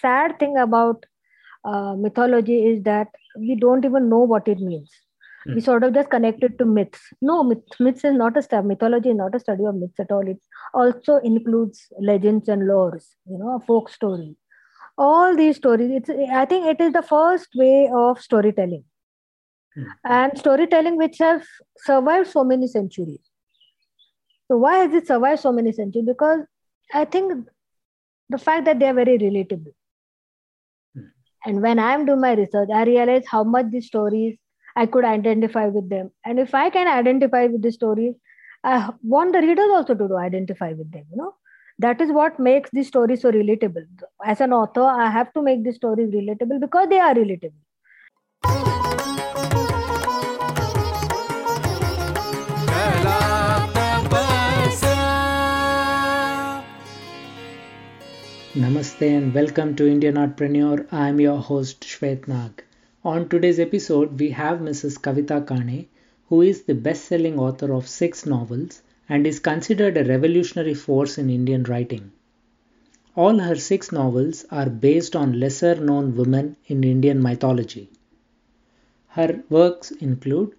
sad thing about uh, mythology is that we don't even know what it means. Mm. we sort of just connect it to myths. No myth, myths is not a study mythology is not a study of myths at all. It also includes legends and lores you know a folk story. All these stories it's i think it is the first way of storytelling. Mm. and storytelling which has survived so many centuries. So why has it survived so many centuries? Because i think the fact that they are very relatable. And when i'm doing my research i realize how much these stories I could identify with them. And if I can identify with the stories, I want the readers also to identify with them. You know, that is what makes the story so relatable. As an author, I have to make the stories relatable because they are relatable. Namaste and welcome to Indian Artpreneur. I am your host Shwet Nag. On today's episode, we have Mrs. Kavita Kane, who is the best selling author of six novels and is considered a revolutionary force in Indian writing. All her six novels are based on lesser known women in Indian mythology. Her works include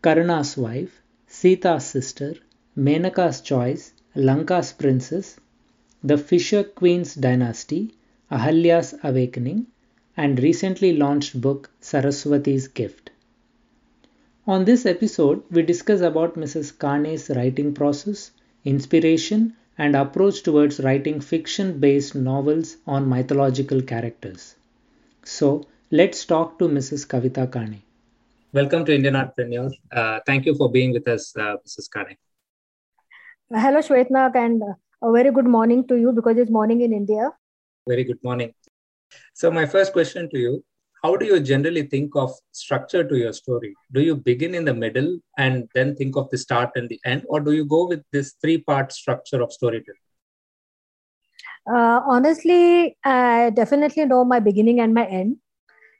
Karna's Wife, Sita's Sister, Menaka's Choice, Lanka's Princess, The Fisher Queen's Dynasty, Ahalya's Awakening, and recently launched book Saraswati's Gift. On this episode, we discuss about Mrs. Kane's writing process, inspiration, and approach towards writing fiction based novels on mythological characters. So, let's talk to Mrs. Kavita Kane. Welcome to Indian Artpreneur. Uh, thank you for being with us, uh, Mrs. Kane. Hello, Shwet Nag, and a very good morning to you because it's morning in India. Very good morning. So, my first question to you how do you generally think of structure to your story? Do you begin in the middle and then think of the start and the end, or do you go with this three part structure of storytelling? Uh, honestly, I definitely know my beginning and my end.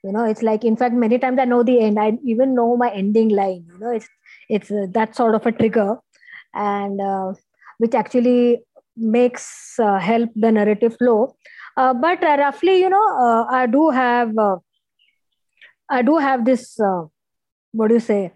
You know, it's like, in fact, many times I know the end. I even know my ending line. You know, it's it's uh, that sort of a trigger, and uh, which actually makes uh, help the narrative flow uh, but uh, roughly, you know, uh, I do have, I do have this. what do you say?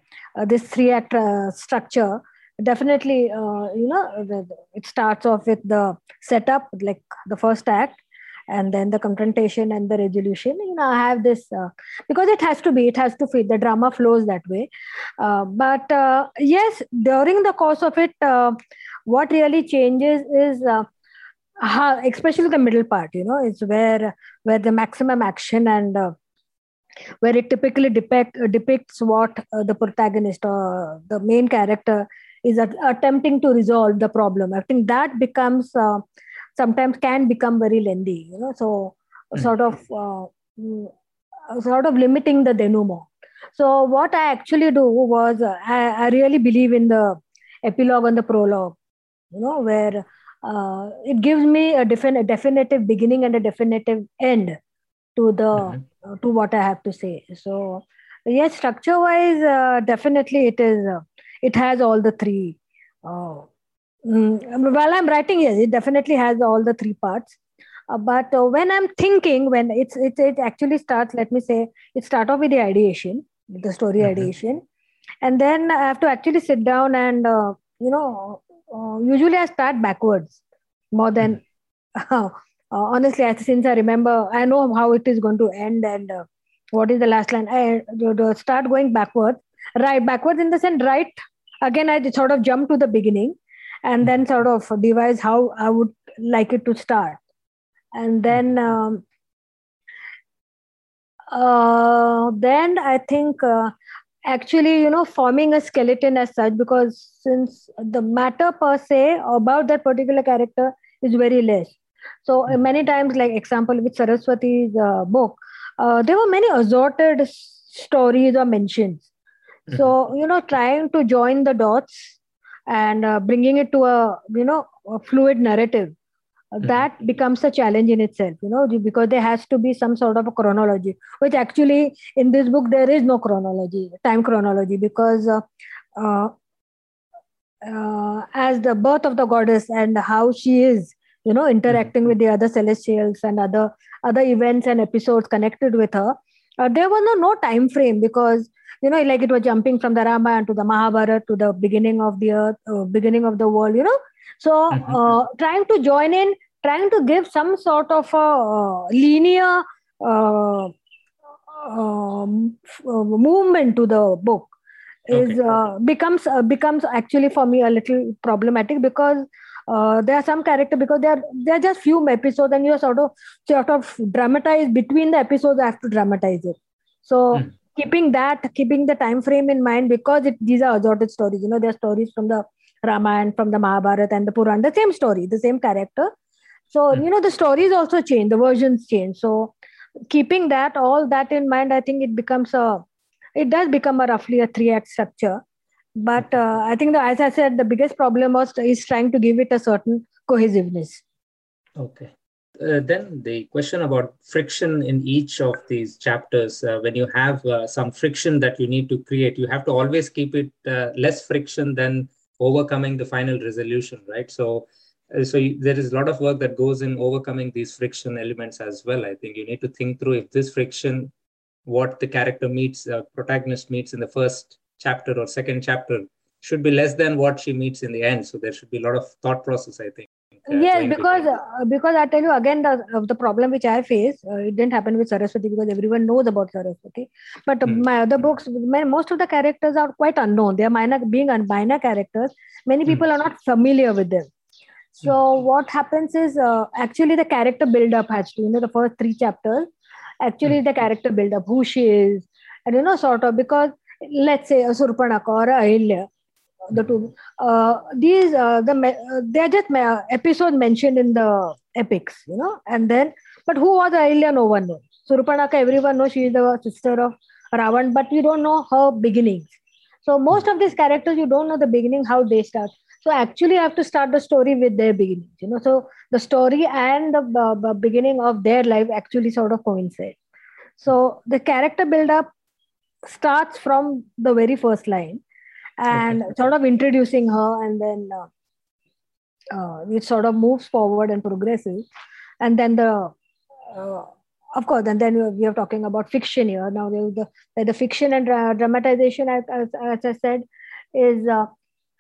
this three act structure definitely you know it starts off with the setup like the first act and then the confrontation and the resolution you know i have this uh, because it has to be it has to fit the drama flows that way. Uh, but uh, yes during the course of it what really changes is uh, especially the middle part you know it's where where the maximum action and uh, where it typically depict, uh, depicts what uh, the protagonist or the main character is attempting to resolve the problem. I think that becomes uh, sometimes can become very lengthy you know so mm. sort of uh, mm, sort of limiting the denouement so what i actually do was I, I really believe in the epilogue and the prologue you know where uh, it gives me a, defin- a definitive beginning and a definitive end to the mm-hmm. uh, to what I have to say. So yes, structure wise, uh, definitely it is. Uh, it has all the three. Uh, mm, while I'm writing, yes, it definitely has all the three parts. Uh, but when I'm thinking, when it's, it it actually starts. Let me say, it start off with the ideation, the story mm-hmm. ideation, and then I have to actually sit down and you know uh, usually I start backwards more than uh, honestly. Since I remember, I know how it is going to end and uh, what is the last line. I start going backwards, right backwards in the sense right. Again, I sort of jump to the beginning and then sort of devise how I would like it to start, and then. Um, uh, then I think uh, actually you know forming a skeleton as such because since the matter per se about that particular character is very less so uh, many times like example with saraswati's uh, book uh, there were many assorted stories or mentions mm-hmm. so you know trying to join the dots and uh, bringing it to a you know a fluid narrative mm-hmm. that becomes a challenge in itself you know because there has to be some sort of a chronology which actually in this book there is no chronology time chronology because uh, uh, uh, as the birth of the goddess and how she is you know interacting mm-hmm. with the other celestials and other other events and episodes connected with her uh, there was no no time frame because you know like it was jumping from the ramayana to the mahabharata to the beginning of the earth uh, beginning of the world you know so mm-hmm. uh, trying to join in trying to give some sort of a uh, linear uh, um, movement to the book is okay. uh, becomes uh, becomes actually for me a little problematic because uh, there are some character because there are there are just few episodes and you are sort of sort of dramatize between the episodes. I have to dramatize it. So mm. keeping that, keeping the time frame in mind because it, these are assorted stories. You know, there are stories from the Ramayana, from the Mahabharata, and the Puran. The same story, the same character. So mm. you know the stories also change, the versions change. So keeping that all that in mind, I think it becomes a it does become a roughly a three act structure but uh, i think the, as i said the biggest problem was is trying to give it a certain cohesiveness. Okay. Uh, then the question about friction in each of these chapters uh, when you have uh, some friction that you need to create you have to always keep it uh, less friction than overcoming the final resolution right? So uh, so there is a lot of work that goes in overcoming these friction elements as well i think. You need to think through if this friction what the character meets, uh, protagonist meets in the first chapter or second chapter should be less than what she meets in the end. So there should be a lot of thought process, I think. Uh, yes, because uh, because I tell you again the uh, the problem which I face uh, it didn't happen with Saraswati because everyone knows about Saraswati, but hmm. my other books, my, most of the characters are quite unknown. They are minor being minor characters. Many hmm. people hmm. are not familiar with them. So hmm. what happens is uh, actually the character build up has to you know the first three chapters actually hmm. the character build up who she is and you know sort of because let's say a surpanaka or a ahilya the two. Uh, these uh, the uh, they are just uh, episode mentioned in the epics you know? And then but who was ahilya no one knows. Surpanaka everyone knows she is the sister of ravan but you don't know her beginnings. So most of these characters you don't know the beginning how they start. So actually i have to start the story with their beginnings you know? So the story and the uh, beginning of their life actually sort of coincide. So the character build up starts from the very first line and okay. sort of introducing her and then uh, uh, it sort of moves forward and progresses and then the uh, of course and then we are talking about fiction here now the, the fiction and dramatization as, as, i said is uh,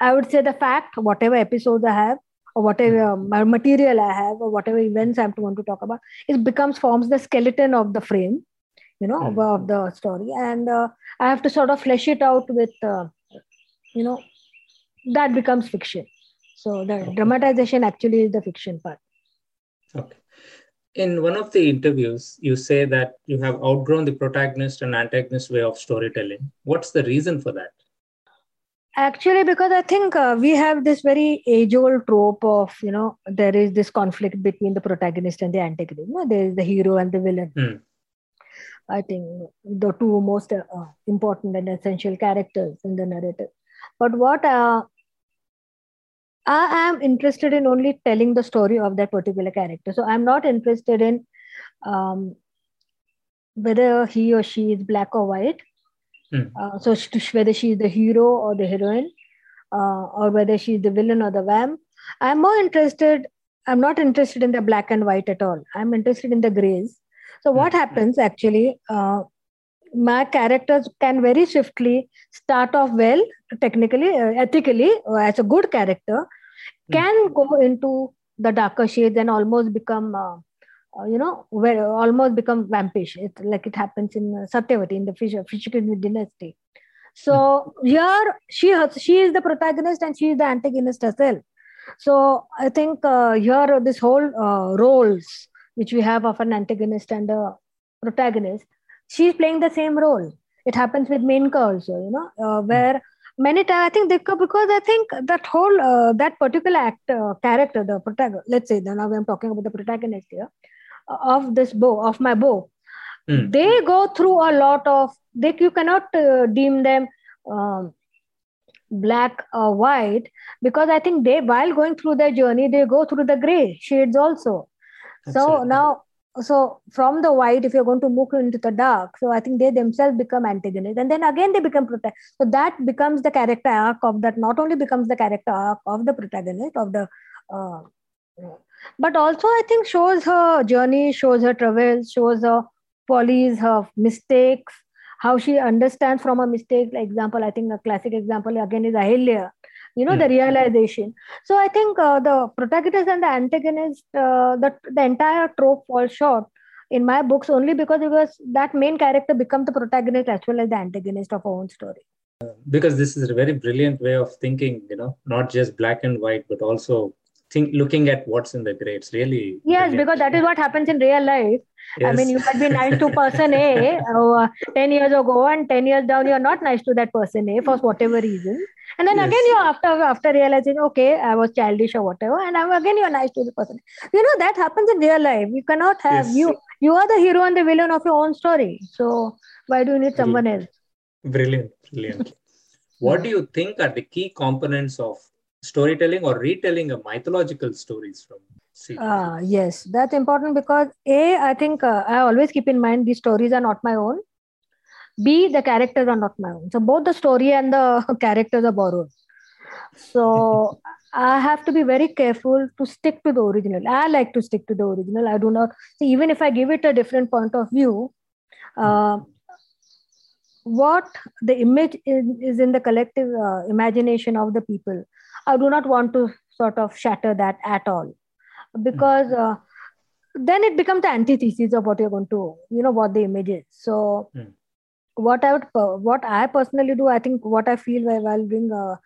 I would say the fact, whatever episodes I have, or whatever hmm. material I have, or whatever events I'm want to talk about, it becomes forms the skeleton of the frame, you know, mm-hmm. of the story, and uh, I have to sort of flesh it out with, uh, you know, that becomes fiction. So the okay. dramatization actually is the fiction part. Okay. In one of the interviews, you say that you have outgrown the protagonist and antagonist way of storytelling. What's the reason for that? actually because i think uh, we have this very age old trope of you know there is this conflict between the protagonist and the antagonist you know, there is the hero and the villain mm. I think the two most uh, important and essential characters in the narrative but what uh, i am interested in only telling the story of that particular character so i'm not interested in um, whether he or she is black or white Mm. Uh, so whether she's the hero or the heroine, uh, or whether she's the villain or the vamp, I'm more interested. I'm not interested in the black and white at all. I'm interested in the grays. So what mm. happens actually? Uh, my characters can very swiftly start off well, technically, uh, ethically, as a good character, mm. can go into the darker shades and almost become uh, uh, you know, where almost become vampish. It's like it happens in uh, Satyavati in the Fisher Queen's dynasty. So hmm. here she has, she is the protagonist and she is the antagonist herself. So I think uh, here this whole uh, roles which we have of an antagonist and a protagonist, she's playing the same role. It happens with Menka also, you know, uh, where many times I think they because I think that whole uh, that particular act character, the protagonist. Let's say now I'm talking about the protagonist here of this book of my book mm. they go through a lot of they you cannot uh, deem them um, black or white because i think they while going through their journey they go through the gray shades also Absolutely. so now so from the white if you're going to move into the dark so i think they themselves become antagonists and then again they become protect so that becomes the character arc of that not only becomes the character arc of the protagonist of the uh, but also i think shows her journey shows her travels shows her follies her mistakes how she understands from a mistake like example i think a classic example again is ahilya you know yeah. the realization so i think uh, the protagonist and the antagonist uh, the, the entire trope falls short in my books only because it was that main character become the protagonist as well as the antagonist of our own story because this is a very brilliant way of thinking you know not just black and white but also think looking at what's in the gray it's really yes brilliant. because that is what happens in real life yes. i mean you might be nice to person a uh, 10 years ago and 10 years down you're not nice to that person a for whatever reason and then yes. again you after after realizing okay i was childish or whatever and I'm, again you're nice to the person. You know that happens in real life. You cannot have yes. you you are the hero and the villain of your own story. So why do you need someone else? Brilliant brilliant. What do you think are the key components of storytelling or retelling a mythological stories from Ah, yes, that's important because A, I think uh, I always keep in mind these stories are not my own. B, the characters are not my own. So both the story and the characters are borrowed. So I have to be very careful to stick to the original. I like to stick to the original. I do not see, even if I give it a different point of view, uh, what the image is, is in the collective uh, imagination of the people. I do not want to sort of shatter that at all because uh, then it becomes the antithesis of what you're going to, you know, what the image is. So, mm. What I would, what I personally do, I think what I feel while, while doing, uh,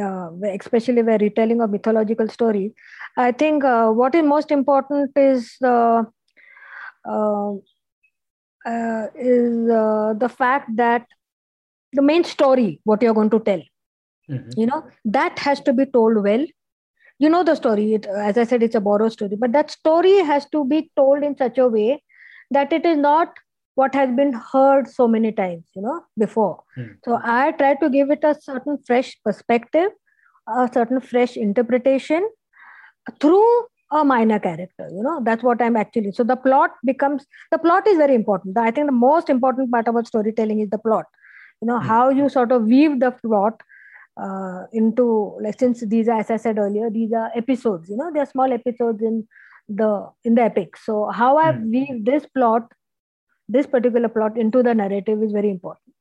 uh, especially when retelling of mythological stories, I think uh, what is most important is the uh, uh, is the fact that the main story, what you're going to tell, mm-hmm. you know, that has to be told well you know the story it, as i said it's a borrowed story but that story has to be told in such a way that it is not what has been heard so many times you know before mm. so i try to give it a certain fresh perspective a certain fresh interpretation through a minor character you know that's what i'm actually so the plot becomes the plot is very important i think the most important part about storytelling is the plot you know mm. how you sort of weave the plot uh, into like since these are as i said earlier these are episodes you know they're small episodes in the in the epic so how i mm. weave this plot this particular plot into the narrative is very important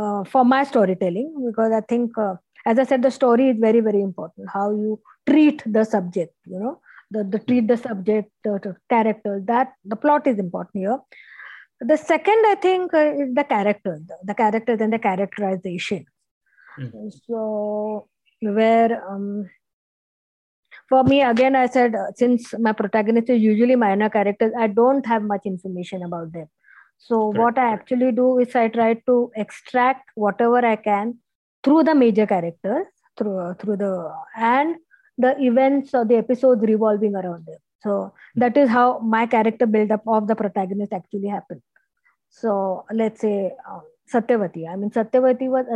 uh, for my storytelling because i think uh, as i said the story is very very important how you treat the subject you know the, the treat the subject the, the character that the plot is important here the second i think uh, is the character, the, the characters and the characterization Mm. So where um, for me again I said uh, since my protagonist is usually minor characters, I don't have much information about them. So Correct. what I actually do is I try to extract whatever I can through the major characters, through uh, through the and the events or the episodes revolving around them. So mm. that is how my character build up of the protagonist actually happened. So let's say um, Satyavati. I mean, Satyavati was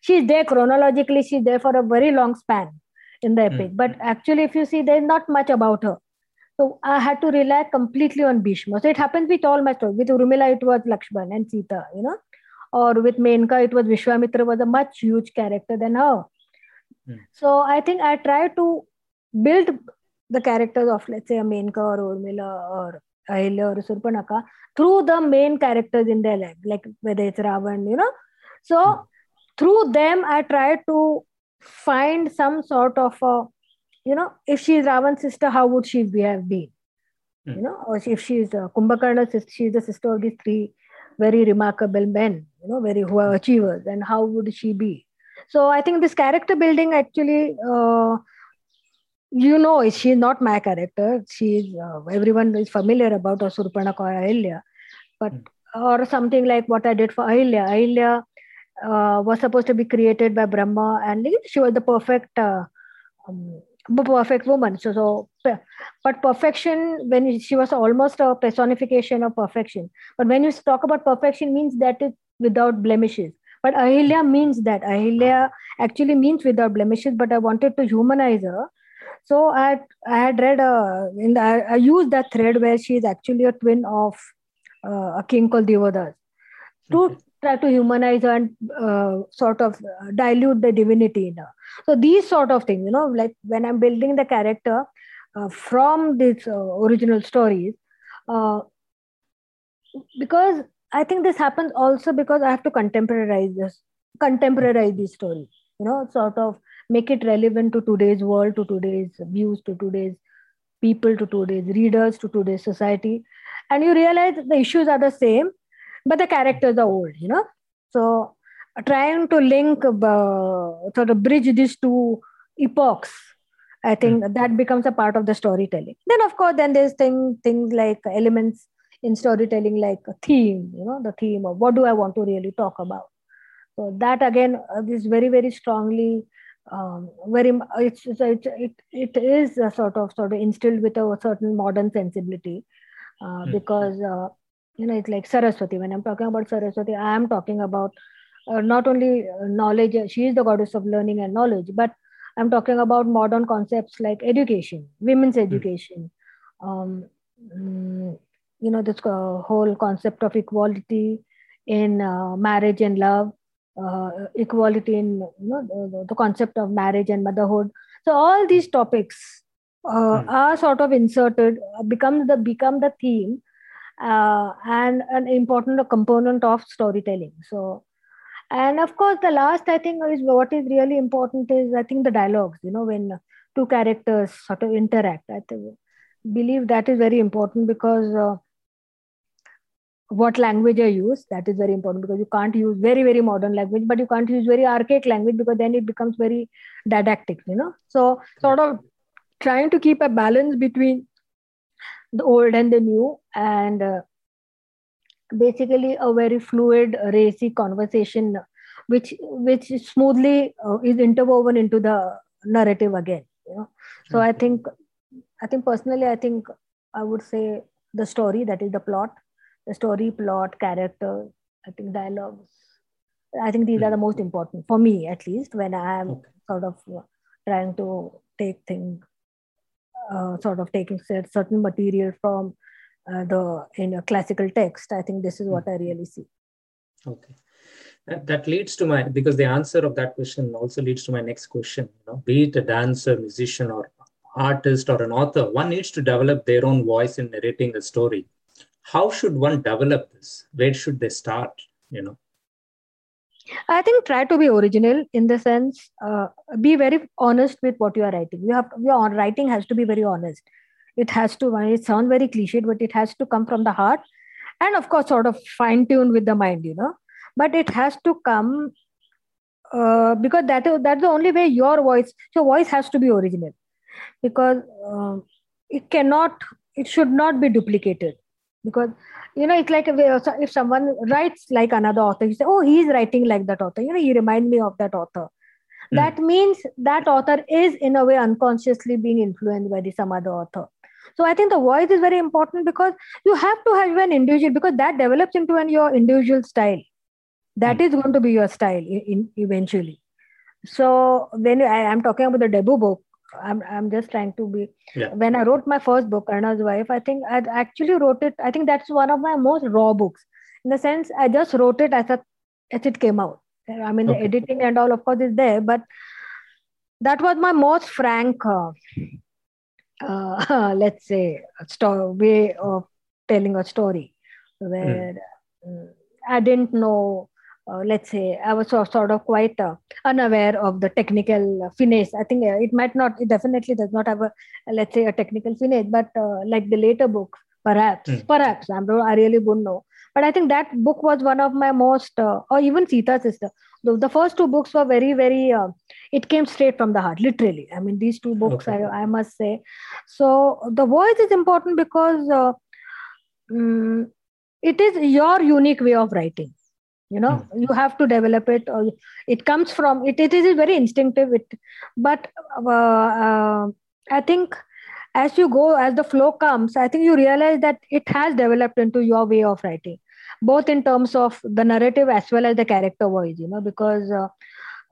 she's there chronologically. She's there for a very long span in the epic. Mm-hmm. But actually, if you see, there's not much about her. So I had to rely completely on Bhishma. So it happens with all my stories. With Urmila, it was Lakshman and Sita, you know, or with Menka, it was Vishwamitra was a much huge character than her. Mm. So I think I try to build the characters of, let's say, a Menka or Urmila or Ahilya or Surpanaka through the main characters in their life, like whether it's Ravan, you know. So mm. through them, I try to find some sort of a, you know, if she is Ravan's sister, how would she be, have been? Mm. You know, or if she's uh, Kumbhakarna's sister, she's the sister of these three very remarkable men, you know, very who are achievers, and how would she be? So I think this character building actually uh, you know she's not my character she's uh, everyone is familiar about Surpanaka or Ahilya but mm. or something like what I did for Ahilya Ahilya uh, was supposed to be created by Brahma and she was the perfect uh, um, perfect woman. So so but perfection when she was almost a personification of perfection. But when you talk about perfection means that it without blemishes. But ahilya means that. Ahilya actually means without blemishes but i wanted to humanize her. So I I had read uh, in the, I, I used that thread where she is actually a twin of uh, a king called Divodas. To okay. try to humanize her and uh, sort of dilute the divinity in her. So these sort of things, you know, like when I'm building the character, uh, from these uh, original stories uh, because i think this happens also because i have to contemporize this contemporize these stories you know sort of make it relevant to today's world to today's views to today's people to today's readers to today's society. And you realize the issues are the same but the characters are old you know. So trying to link uh, sort of bridge these two epochs i think mm. that becomes a part of the storytelling then of course then there's thing, things like elements in storytelling like a theme you know the theme of what do i want to really talk about so that again uh, is very very strongly um, very it's, it's, it, it, it is a sort of sort of instilled with a certain modern sensibility uh, mm. because uh, you know it's like saraswati when i'm talking about saraswati i am talking about uh, not only knowledge she is the goddess of learning and knowledge but i'm talking about modern concepts like education women's hmm. education um, mm, you know this uh, whole concept of equality in uh, marriage and love uh, equality in you know the, the, concept of marriage and motherhood so all these topics mm. are sort of inserted become the become the theme and an important component of storytelling so and of course the last i think is what is really important is i think the dialogues you know when two characters sort of interact. I think, believe that is very important because uh, what language I use that is very important because you can't use very very modern language but you can't use very archaic language because then it becomes very didactic you know. So sort of trying to keep a balance between the old and the new and uh, basically a very fluid racy conversation which which smoothly uh, is interwoven into the narrative again you know so i think i think personally i think i would say the story that is the plot the story plot character i think dialogues i think these mm-hmm. are the most important for me at least when i am okay. sort of trying to take things uh, sort of taking certain material from uh, the in a classical text. I think this is what i really see. Okay. That, that leads to my because the answer of that question also leads to my next question you know be it a dancer musician or artist or an author one needs to develop their own voice in narrating a story. How should one develop this? Where should they start you know? I think try to be original in the sense uh, be very honest with what you are writing. You have your writing has to be very honest it has to it sounds very cliched but it has to come from the heart and of course sort of fine tuned with the mind you know. But it has to come uh, because that is that's the only way your voice your voice has to be original because uh, it cannot it should not be duplicated because you know it's like if someone writes like another author you say oh he's writing like that author. You know he remind me of that author. Mm. that means that author is in a way unconsciously being influenced by the some other author so i think the voice is very important because you have to have an individual because that develops into an your individual style That mm. is going to be your style in, in eventually so when I, am talking about the debut book I'm, I'm just trying to be yeah. when i wrote my first book Karna's wife i think i actually wrote it i think that's one of my most raw books in the sense i just wrote it as a as it came out i mean okay. the editing and all of course is there but that was my most frank uh, uh, let's say a story, way of telling a story where mm. i didn't know uh, let's say i was sort of quite uh, unaware of the technical finesse i think uh, it might not it definitely does not have a let's say a technical finesse but uh, like the later books perhaps mm. perhaps I'm, i really don't know but i think that book was one of my most uh, or even sita sister the, the, first two books were very very uh, it came straight from the heart literally i mean these two books okay. I, I must say so the voice is important because um, it is your unique way of writing you know mm. you have to develop it or it comes from it, it is very instinctive it but uh, uh, i think as you go as the flow comes i think you realize that it has developed into your way of writing both in terms of the narrative as well as the character voice you know because uh,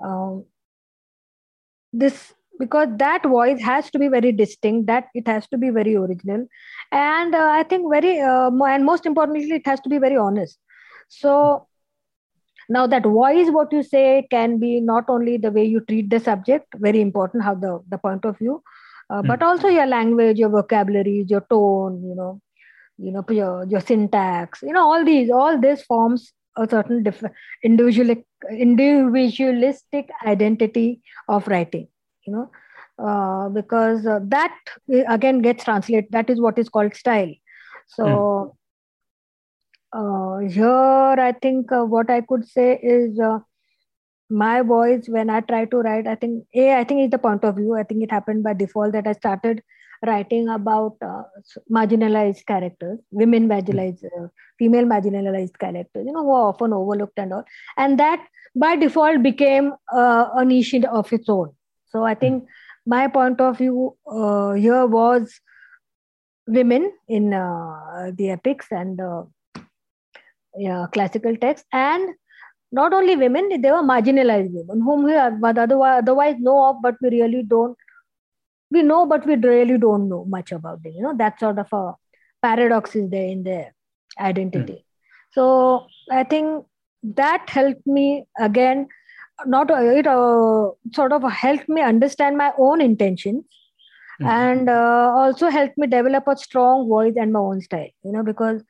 um, this because that voice has to be very distinct that it has to be very original and uh, i think very uh, and most importantly it has to be very honest so now that voice what you say can be not only the way you treat the subject very important how the the point of view uh, mm. but also your language your vocabulary your tone you know you know your, your syntax you know all these all this forms a certain diff- individual individualistic identity of writing you know? Uh, because uh, that again gets translated that is what is called style. So mm. uh, here i think uh, what i could say is uh, my voice when i try to write i think a i think it's the point of view. I think it happened by default that i started writing about uh, marginalized characters women marginalized female marginalized characters you know who are often overlooked and all and that by default became a niche of its own so i think my point of view uh, here was women in uh, the epics and uh, yeah, classical texts, and not only women, they were marginalized women whom we otherwise know of, but we really don't. We know, but we really don't know much about them. You know that sort of a paradox is there in their identity. Mm. So I think that helped me again not it uh, sort of helped me understand my own intentions mm-hmm. and uh, also helped me develop a strong voice and my own style you know because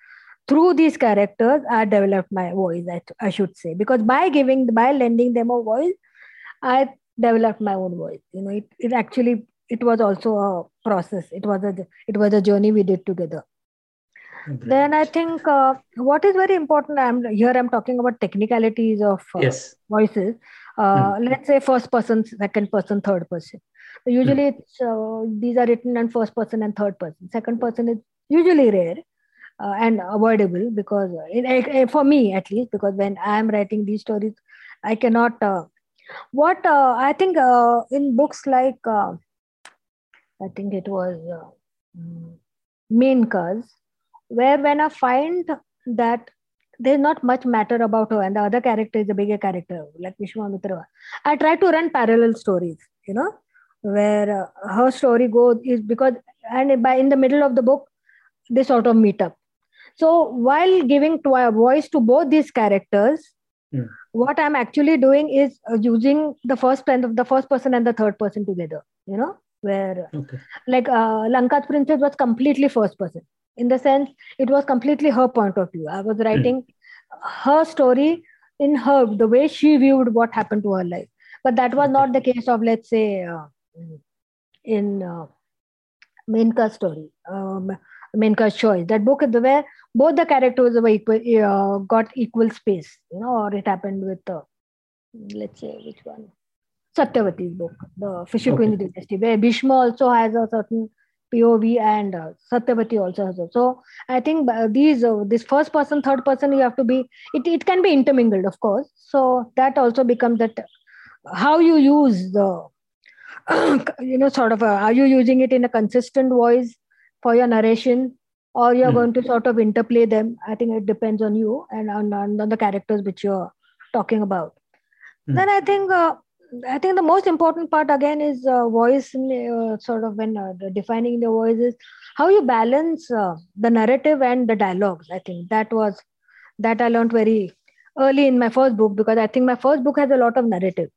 through these characters i developed my voice I, I should say because by giving by lending them a voice i developed my own voice you know it, it actually it was also a process it was a it was a journey we did together then i think uh, what is very important i'm here i'm talking about technicalities of uh, yes. voices uh, mm. let's say first person second person third person usually mm. it's uh, these are written in first person and third person second person is usually rare uh, and avoidable because it, for me at least because when i am writing these stories i cannot uh, what uh, i think uh, in books like i think it was uh, Menka's where when i find that there's not much matter about her and the other character is a bigger character like Vishwamitra. I try to run parallel stories, you know, where uh, her story goes is because and by in the middle of the book they sort of meet up. So while giving to a voice to both these characters, mm. what I'm actually doing is uh, using the first the first person and the third person together. You know, where okay. like uh, Lanka's princess was completely first person in the sense it was completely her point of view i was hmm. writing mm. her story in her the way she viewed what happened to her life but that was not the case of let's say uh, in uh, Menka's story um, Menka's choice that book is the where both the characters were equal uh, got equal space you know or it happened with uh, let's say which one Satyavati's book the Fisher okay. Queen dynasty where Bhishma also has a certain POV and uh, Satyavati also has it. So I think uh, these uh, this first person, third person, you have to be. It it can be intermingled, of course. So that also becomes that how you use the you know sort of a, are you using it in a consistent voice for your narration or you're mm. going to sort of interplay them i think it depends on you and on, on, on the characters which you're talking about mm. then i think uh, I think the most important part again is uh, voice, uh, sort of when uh, defining the voice is how you balance uh, the narrative and the dialogues. I think that was that I learned very early in my first book because I think my first book has a lot of narrative.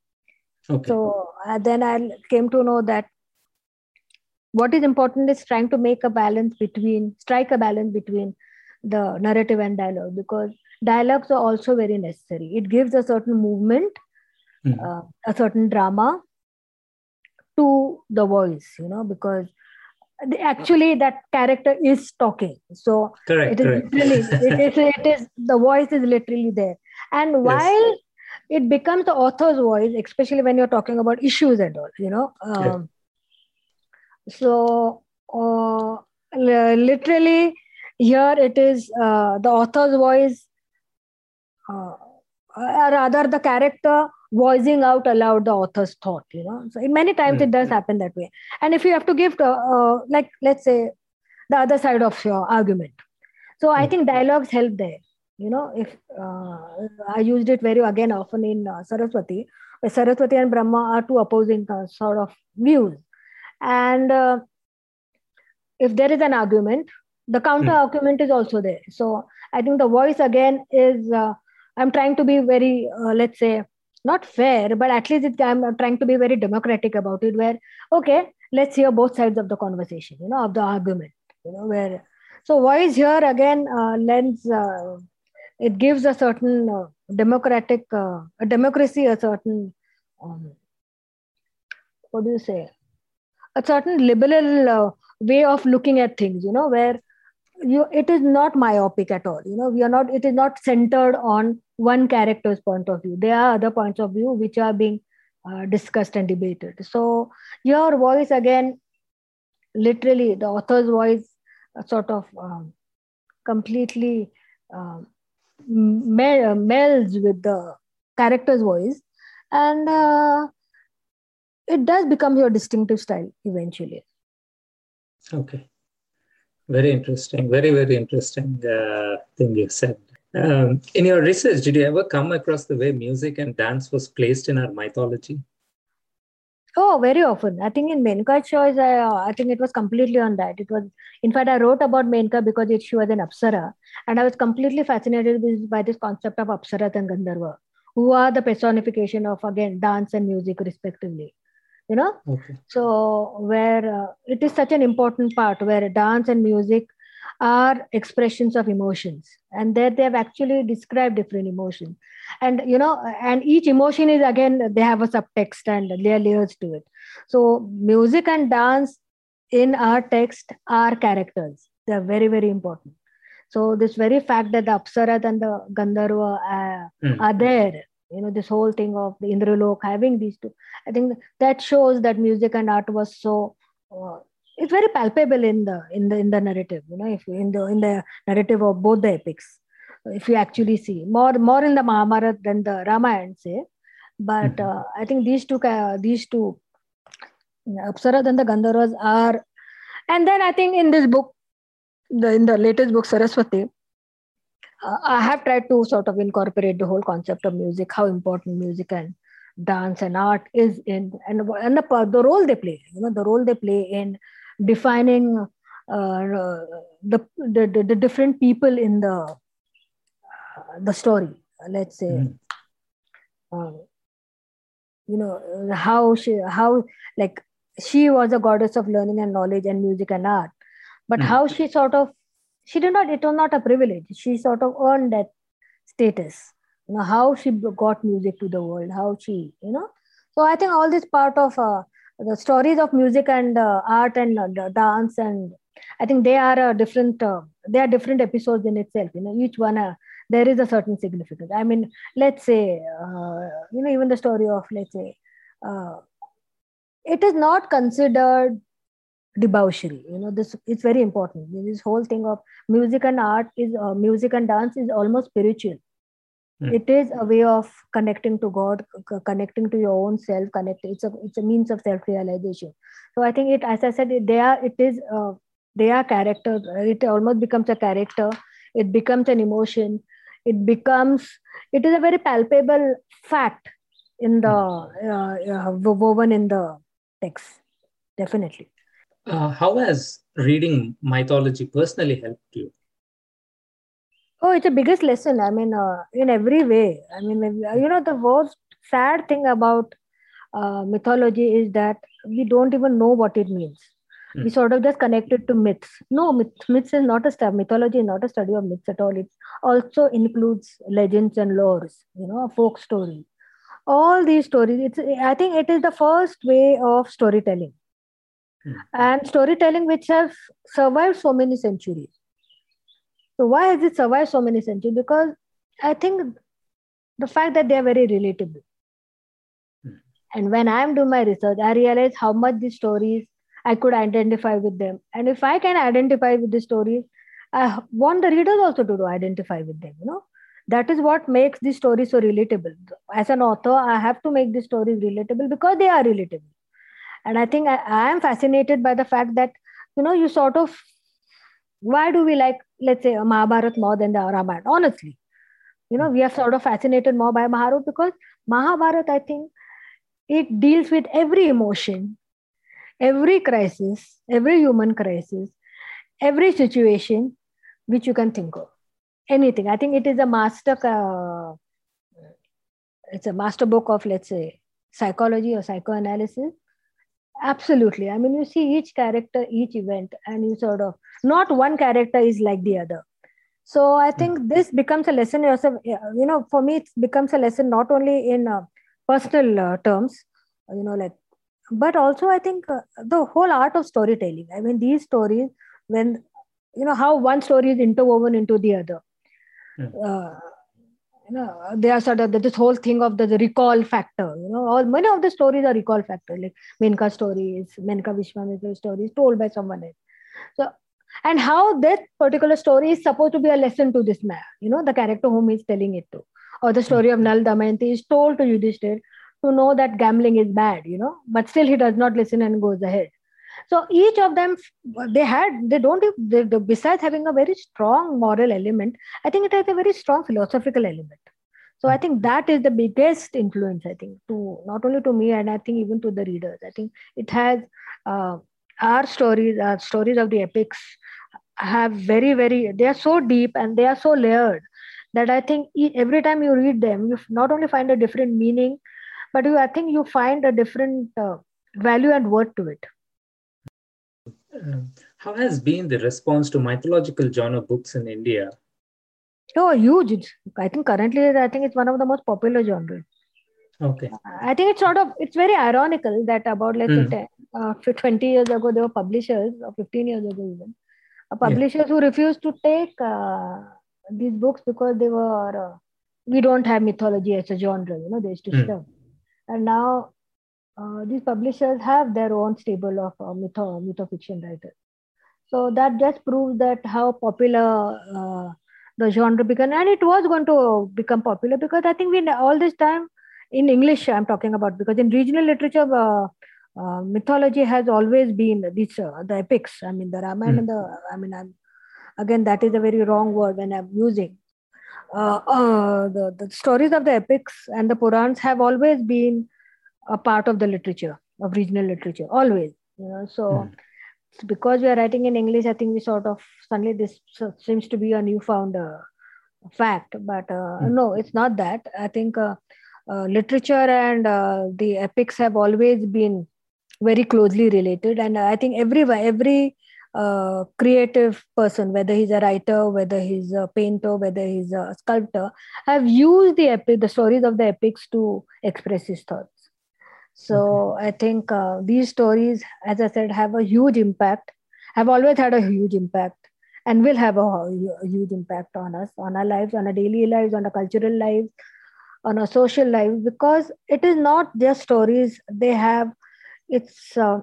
Okay. So uh, then I came to know that what is important is trying to make a balance between strike a balance between the narrative and dialogue because dialogues are also very necessary. It gives a certain movement mm. uh, a certain drama to the voice you know because actually that character is talking so correct, it is correct. literally it is it is the voice is literally there and while yes. it becomes the author's voice especially when you're talking about issues and all you know um, yeah. so uh, literally here it is uh, the author's voice uh, or rather the character voicing out aloud the author's thought you know so many times mm-hmm. it does happen that way and if you have to give to, uh, like let's say the other side of your argument so mm-hmm. i think dialogues help there you know if uh, i used it very again often in uh, saraswati where saraswati and brahma are two opposing uh, sort of views and uh, if there is an argument the counter mm-hmm. argument is also there so i think the voice again is uh, i'm trying to be very let's say not fair but at least it, i'm trying to be very democratic about it where okay let's hear both sides of the conversation you know of the argument you know where so voice here again uh, lends uh, it gives a certain uh, democratic uh, a democracy a certain um, what do you say a certain liberal uh, way of looking at things you know where you it is not myopic at all you know we are not it is not centered on one character's point of view. There are other points of view which are being uh, discussed and debated. So your voice again literally the author's voice uh, sort of um, completely um, melds with the character's voice. And uh, it does become your distinctive style eventually. Okay. Very interesting very very interesting uh, thing you said um, in your research did you ever come across the way music and dance was placed in our mythology Oh, very often. I think in Menka's choice, I, uh, I think it was completely on that. It was, in fact, I wrote about Menka because it, she was an Apsara. And I was completely fascinated with, by this concept of Apsara and Gandharva, who are the personification of, again, dance and music, respectively. You know? Okay. So, where uh, it is such an important part where dance and music are expressions of emotions. And there they have actually described different emotions. And you know and each emotion is again they have a subtext and there are layers to it. So music and dance in our text are characters. They are very very important. So this very fact that the apsaras and the gandharva uh, mm. are there you know this whole thing of the indralok having these two i think that shows that music and art was so uh, it's very palpable in the in the in the narrative you know if in the in the narrative of both the epics if you actually see more more in the mahabharata than the ramayana say but mm-hmm. uh, i think these two uh, these two apsara and the gandharvas are and then i think in this book the in the latest book saraswati uh, i have tried to sort of incorporate the whole concept of music how important music and dance and art is in and, and the, the role they play you know the role they play in defining uh, the, the, the different people in the the story let's say mm. um, you know how she how like she was a goddess of learning and knowledge and music and art but mm. how she sort of she did not it was not a privilege she sort of earned that status you know how she got music to the world how she you know so i think all this part of uh, the stories of music and uh, art and uh, dance and i think they are a different uh, they are different episodes in itself. You know each one uh, there is a certain significance. I mean let's say uh, you know even the story of let's say uh, it is not considered debauchery. You know this it's very important. This whole thing of music and art is music and dance is almost spiritual Mm. It is a way of connecting to God, c- connecting to your own self. Connect. It's a it's a means of self realization. So I think it, as I said, they are it is uh, they are character. It almost becomes a character. It becomes an emotion. It becomes it is a very palpable fact in the mm. uh, uh, woven in the text. Definitely. Uh, how has reading mythology personally helped you? Oh, it's the biggest lesson. I mean, uh, in every way. I mean, you know, the most sad thing about uh, mythology is that we don't even know what it means. Mm. We sort of just connect it to myths. No, myth, myths is not a study. Mythology is not a study of myths at all. It also includes legends and lores. You know, a folk story. All these stories. It's. I think it is the first way of storytelling, mm. and storytelling which has survived so many centuries so why has it survived so many centuries? Because I think the fact that they are very relatable. Hmm. And when I'm doing my research, I realize how much these stories I could identify with them. And if I can identify with the stories, I want the readers also to identify with them. You know, that is what makes these stories so relatable. As an author, I have to make these stories relatable because they are relatable. And I think I, I am fascinated by the fact that you know you sort of why do we like let's say mahabharat more than the ramayana? Honestly you know we are sort of fascinated more by mahabharat because mahabharat i think it deals with every emotion every crisis every human crisis every situation which you can think of. Anything. I think it is a master uh, it's a master book of let's say psychology or psychoanalysis absolutely i mean you see each character each event and you sort of not one character is like the other so i hmm. think this becomes a lesson yourself you know for me it becomes a lesson not only in uh, personal uh, terms you know like but also i think uh, the whole art of storytelling i mean these stories when you know how one story is interwoven into the other yeah. Hmm. you know they are sort of this whole thing of the, the, recall factor you know all many of the stories are recall factor like menka stories menka vishwamitra stories told by someone else. So and how that particular story is supposed to be a lesson to this man you know the character whom he's telling it to. Or the story of nal damayanti is told to yudhishthir to know that gambling is bad you know but still he does not listen and goes ahead so each of them they had they don't they, they, besides having a very strong moral element i think it has a very strong philosophical element. So i think that is the biggest influence i think to not only to me and i think even to the readers. I think it has uh, our stories our stories of the epics have very very they are so deep and they are so layered that i think every time you read them you not only find a different meaning but you i think you find a different uh, value and worth to it how has been the response to mythological genre books in India? Oh, huge! I think currently, I think it's one of the most popular genres. Okay. I think it's sort of it's very ironical that about let's mm. say uh, 20 years ago there were publishers, or 15 years ago even, uh, publishers yeah. who refused to take uh, these books because they were uh, we don't have mythology as a genre. You know, they used to mm. stop. And now uh, these publishers have their own stable of uh, mytho, mythofiction writers. So that just proves that how popular uh, the genre became, and it was going to become popular because I think we all this time in English I'm talking about because in regional literature uh, uh, mythology has always been these uh, the epics. I mean the Ramayana mm. and the I mean I'm, again that is a very wrong word when I'm using. the, the stories of the epics and the Purans have always been a part of the literature of regional literature always you know so mm. because we are writing in english i think we sort of suddenly this seems to be a newfound uh, fact but uh, mm. no it's not that i think uh, uh literature and uh, the epics have always been very closely related and i think every every uh, creative person, whether he's a writer, whether he's a painter, whether he's a sculptor, have used the epic, the stories of the epics to express his thoughts. So. I think uh, these stories, as I said, have a huge impact, have always had a huge impact, and will have a, a huge impact on us, on our lives, on our daily lives, on our cultural lives, on our social lives, because it is not just stories. They have, it's uh,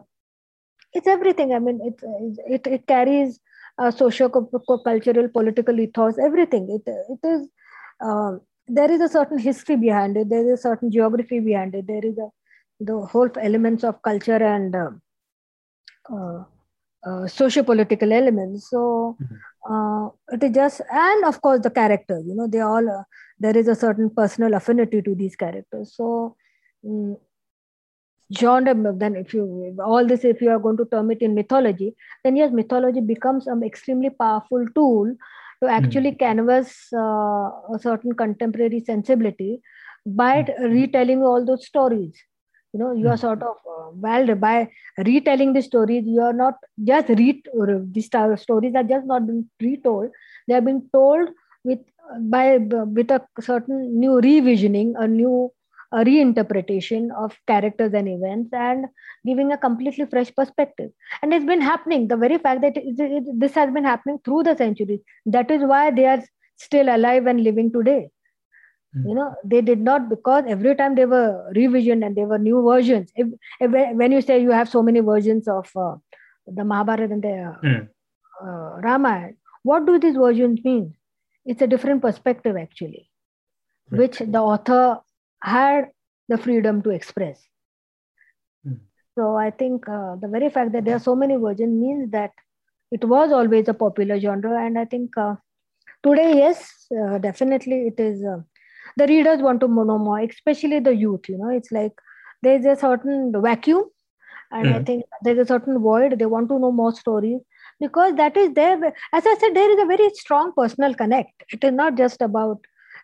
it's everything. I mean, it it it carries a socio cultural, political ethos, everything. It it is. Uh, there is a certain history behind it. There is a certain geography behind it. There is a the whole elements of culture and uh, uh, uh, socio-political elements. So mm-hmm. uh, it is just, and of course the character. You know, they all uh, there is a certain personal affinity to these characters. So. Um, genre then if you all this if you are going to term it in mythology then yes mythology becomes an extremely powerful tool to actually mm. canvas uh, a certain contemporary sensibility by mm. retelling all those stories you know you are hmm. sort of uh, well by retelling the stories you are not just read these stories are just not being retold. They are being told with by with a certain new revisioning a new a reinterpretation of characters and events and giving a completely fresh perspective. And it's been happening. The very fact that it, it, this has been happening through the centuries that is why they are still alive and living today Mm. You know, they did not because every time they were revision and there were new versions. If, if, when you say you have so many versions of uh, the Mahabharata and the mm. uh, Ramayana, what do these versions mean? It's a different perspective actually, right. which the author had the freedom to express. Mm. So I think uh, the very fact that there are so many versions means that it was always a popular genre, and I think uh, today, yes, uh, definitely it is uh, the readers want to know more especially the youth you know it's like there's a certain vacuum and mm. i think there's a certain void they want to know more stories because that is there as i said there is a very strong personal connect it is not just about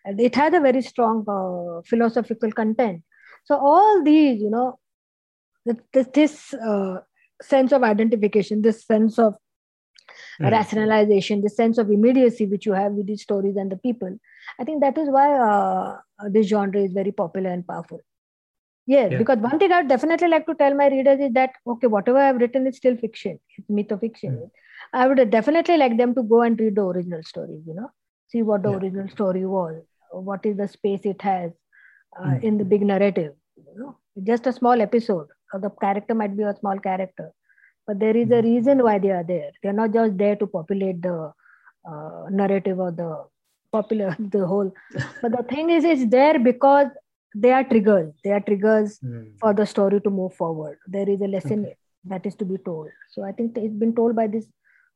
it has a very strong uh, philosophical content so all these you know this, this uh, sense of identification this sense of mm. rationalization the sense of immediacy which you have with these stories and the people i think that is why uh, this genre is very popular and powerful yes yeah. because one thing i would definitely like to tell my readers is that okay whatever i've written is still fiction it's mythofiction mm. i would definitely like them to go and read the original stories you know see what the yeah. original story was what is the space it has uh, mm. in the big narrative you know just a small episode the character might be a small character but there is a hmm. reason why they are there they're not just there to populate the uh, narrative or the popular the whole but the thing is it's there because they are triggers they are triggers mm. for the story to move forward there is a lesson okay. that is to be told so i think it's been told by this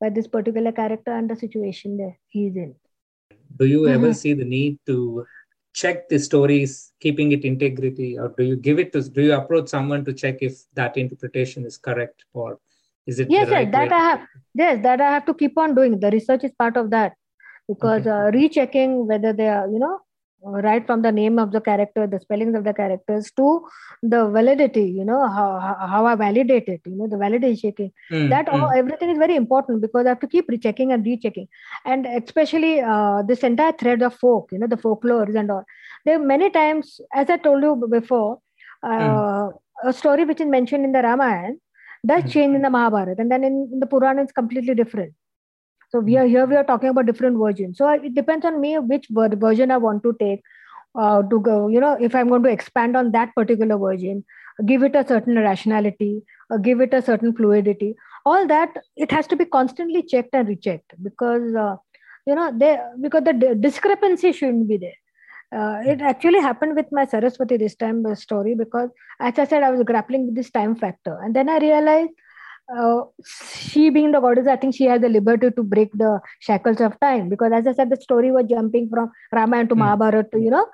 by this particular character and the situation that he is in do you mm-hmm. ever see the need to check the stories keeping it integrity or do you give it to do you approach someone to check if that interpretation is correct or is it yes, right yes that way? i have yes that i have to keep on doing the research is part of that because okay. uh, rechecking whether they are you know right from the name of the character the spellings of the characters to the validity you know how, how i validate it you know the validation mm, that mm. All, everything is very important because i have to keep rechecking and rechecking and especially uh, this entire thread of folk you know the folklores and all there are many times as i told you before uh, mm. a story which is mentioned in the ramayana does hmm. change in the mahabharata and then in, in the purana it's completely different so we are here. We are talking about different versions. So it depends on me which version I want to take uh, to go. You know, if I'm going to expand on that particular version, give it a certain rationality, uh, give it a certain fluidity. All that it has to be constantly checked and rechecked because uh, you know they because the discrepancy shouldn't be there. Uh, it actually happened with my Saraswati this time the story because as I said I was grappling with this time factor and then I realized uh, she being the goddess, I think she has the liberty to break the shackles of time because, as I said, the story was jumping from Ramayana to mm. Mahabharata, you know.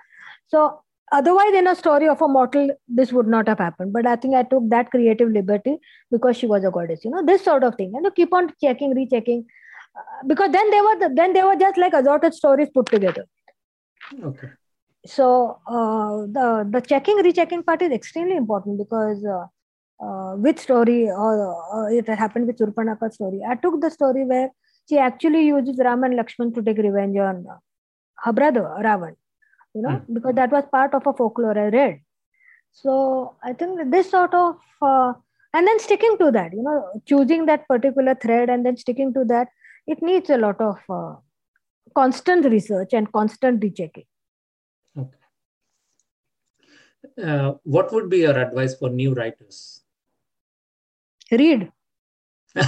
So, otherwise, in a story of a mortal, this would not have happened. But I think I took that creative liberty because she was a goddess, you know, this sort of thing. And you keep on checking, rechecking, uh, because then they were the, then they were just like assorted stories put together. Okay. So uh, the the checking, rechecking part is extremely important because. Uh, uh, which story or, it happened with Surpanakha's story. I took the story where she actually uses Ram and Lakshman to take revenge on her brother Ravan, you know, mm. because that was part of a folklore I read. So I think this sort of uh, and then sticking to that, you know, choosing that particular thread and then sticking to that, it needs a lot of uh, constant research and constant rechecking. Uh, what would be your advice for new writers? read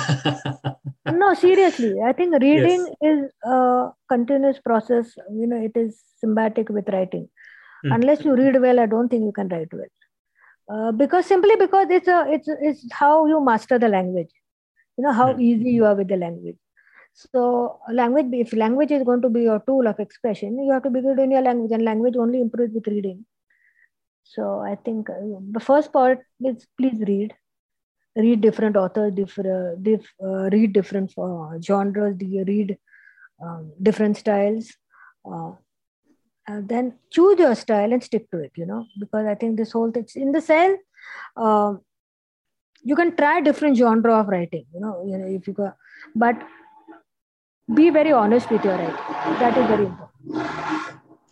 no seriously i think reading yes. is a continuous process you know it is symbiotic with writing mm. unless you read well i don't think you can write well uh, because simply because it's a it's it's how you master the language you know how mm. easy you are with the language so language if language is going to be your tool of expression you have to be good in your language and language only improves with reading so i think uh, the first part is please read read different authors, different, diff, uh, read different uh, genres, read um, different styles. Uh, and then choose your style and stick to it, you know, because I think this whole thing in the cell, um, you can try different genre of writing, you know, you know, if you go, but be very honest with your writing. That is very important.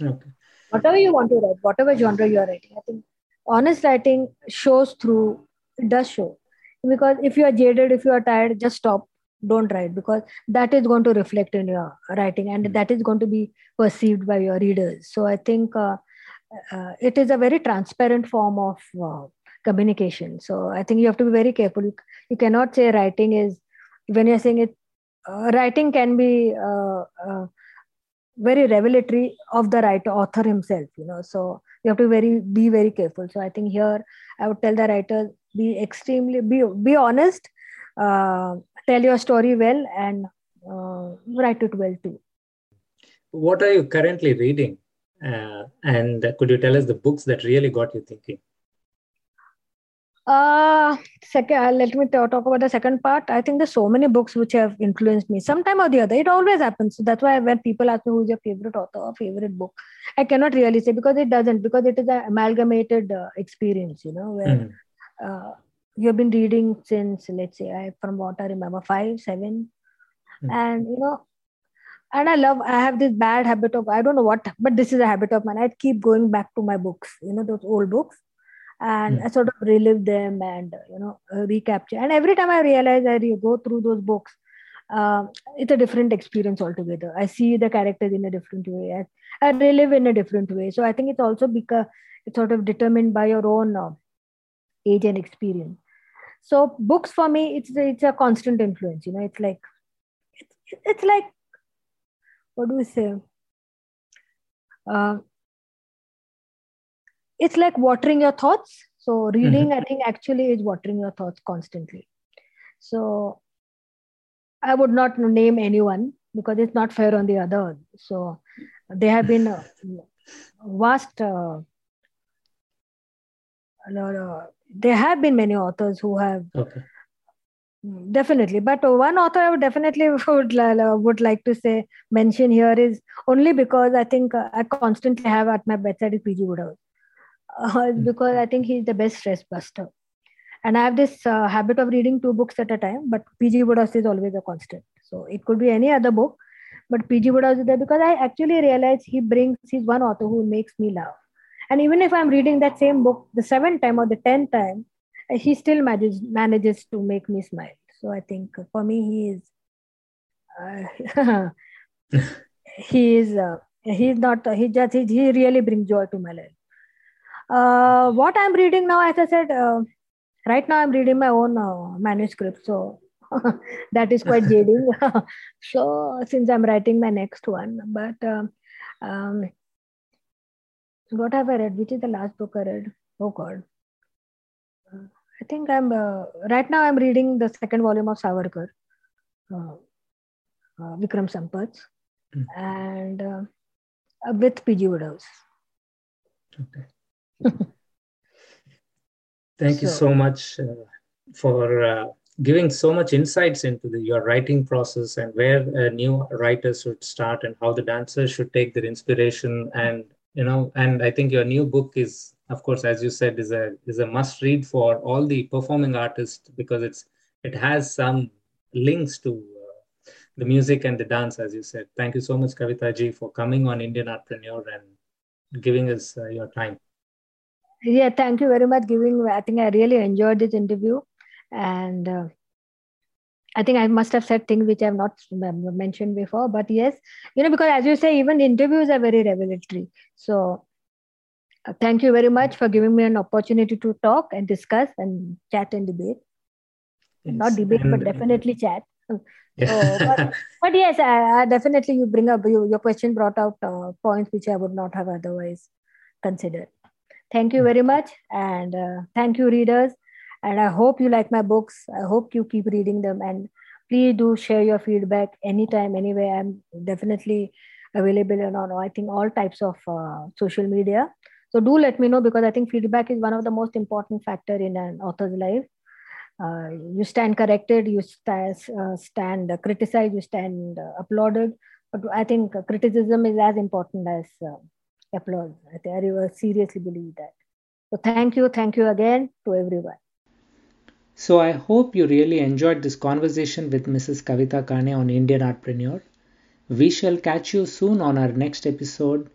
Okay. Whatever you want to write, whatever genre you are writing, I think honest writing shows through, it does show. Because if you are jaded if you are tired just stop. Don't write because that is going to reflect in your writing and hmm. that is going to be perceived by your readers. So i think uh, uh, it is a very transparent form of uh, communication. So i think you have to be very careful. You, you cannot say writing is when you're saying it uh, writing can be uh, uh, very revelatory of the writer author himself you know. So you have to very be very careful. So i think here i would tell the writer be extremely be be honest uh, tell your story well and uh, write it well too. What are you currently reading? Uh, and could you tell us the books that really got you thinking uh second uh, let me talk about the second part. I think there's so many books which have influenced me sometime or the other. It always happens. So that's why when people ask me who's your favorite author or favorite book i cannot really say because it doesn't because it is an amalgamated uh, experience you know where mm uh, you've been reading since let's say I, from what I remember five seven, mm. and you know, and I love I have this bad habit of I don't know what, but this is a habit of mine. I keep going back to my books, you know, those old books, and mm. I sort of relive them and you know uh, recapture. And every time I realize I go through those books, uh, it's a different experience altogether. I see the characters in a different way. I, I relive in a different way. So I think it's also because it's sort of determined by your own uh, age and experience. So books for me, it's it's a constant influence. You know, it's like it's, it's like what do we say? Uh, it's like watering your thoughts. So reading, mm-hmm. I think, actually is watering your thoughts constantly. So I would not name anyone because it's not fair on the other. So there have been uh, vast. Uh, there have been many authors who have okay. definitely but one author i would definitely would, would like to say mention here is only because i think i constantly have at my bedside is pg wodehouse uh, because i think he's the best stress buster. And i have this uh, habit of reading two books at a time but pg wodehouse is always a constant. So it could be any other book but pg wodehouse is there because i actually realize he brings he's one author who makes me laugh. And even if i'm reading that same book the seventh time or the tenth time he still manages manages to make me smile. So i think for me he is uh, he is uh, he's not he just he, he really brings joy to my life uh, what i'm reading now as i said uh, right now i'm reading my own uh, manuscript so that is quite jading so since i'm writing my next one but um, um, what have I read? Which is the last book I read? Oh God. I think I'm uh, right now. I'm reading the second volume of Savarkar, uh, uh Vikram Sampath, mm. and uh, with PG Wodehouse. Okay. Thank so, you so much uh, for giving so much insights into the, your writing process and where new writers should start and how the dancers should take their inspiration and you know and i think your new book is of course as you said is a is a must read for all the performing artists because it's it has some links to uh, the music and the dance as you said. Thank you so much kavita ji for coming on indian artpreneur and giving us uh, your time yeah thank you very much giving i think i really enjoyed this interview and uh, I think I must have said things which I have not mentioned before, but yes, you know, because as you say, even interviews are very revelatory. So, uh, thank you very much for giving me an opportunity to talk and discuss and chat and debate. Yes. Not debate, but definitely chat. Yeah. so, but, but, yes, I, I, definitely you bring up you, your question brought out uh, points which I would not have otherwise considered. Thank you very much, and uh, thank you, readers. And i hope you like my books. I hope you keep reading them. And please do share your feedback anytime anywhere. I'm definitely available on i think all types of uh, social media. So do let me know because i think feedback is one of the most important factor in an author's life. Uh, you stand corrected you stand, uh, stand criticized you stand uh, applauded. But i think criticism is as important as uh, applause i, think I seriously believe that so thank you thank you again to everyone so I hope you really enjoyed this conversation with Mrs. Kavita Kane on Indian Artpreneur. We shall catch you soon on our next episode.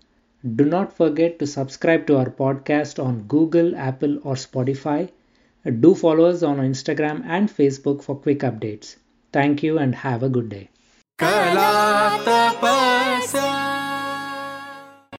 Do not forget to subscribe to our podcast on Google, Apple, or Spotify. Do follow us on Instagram and Facebook for quick updates. Thank you and have a good day.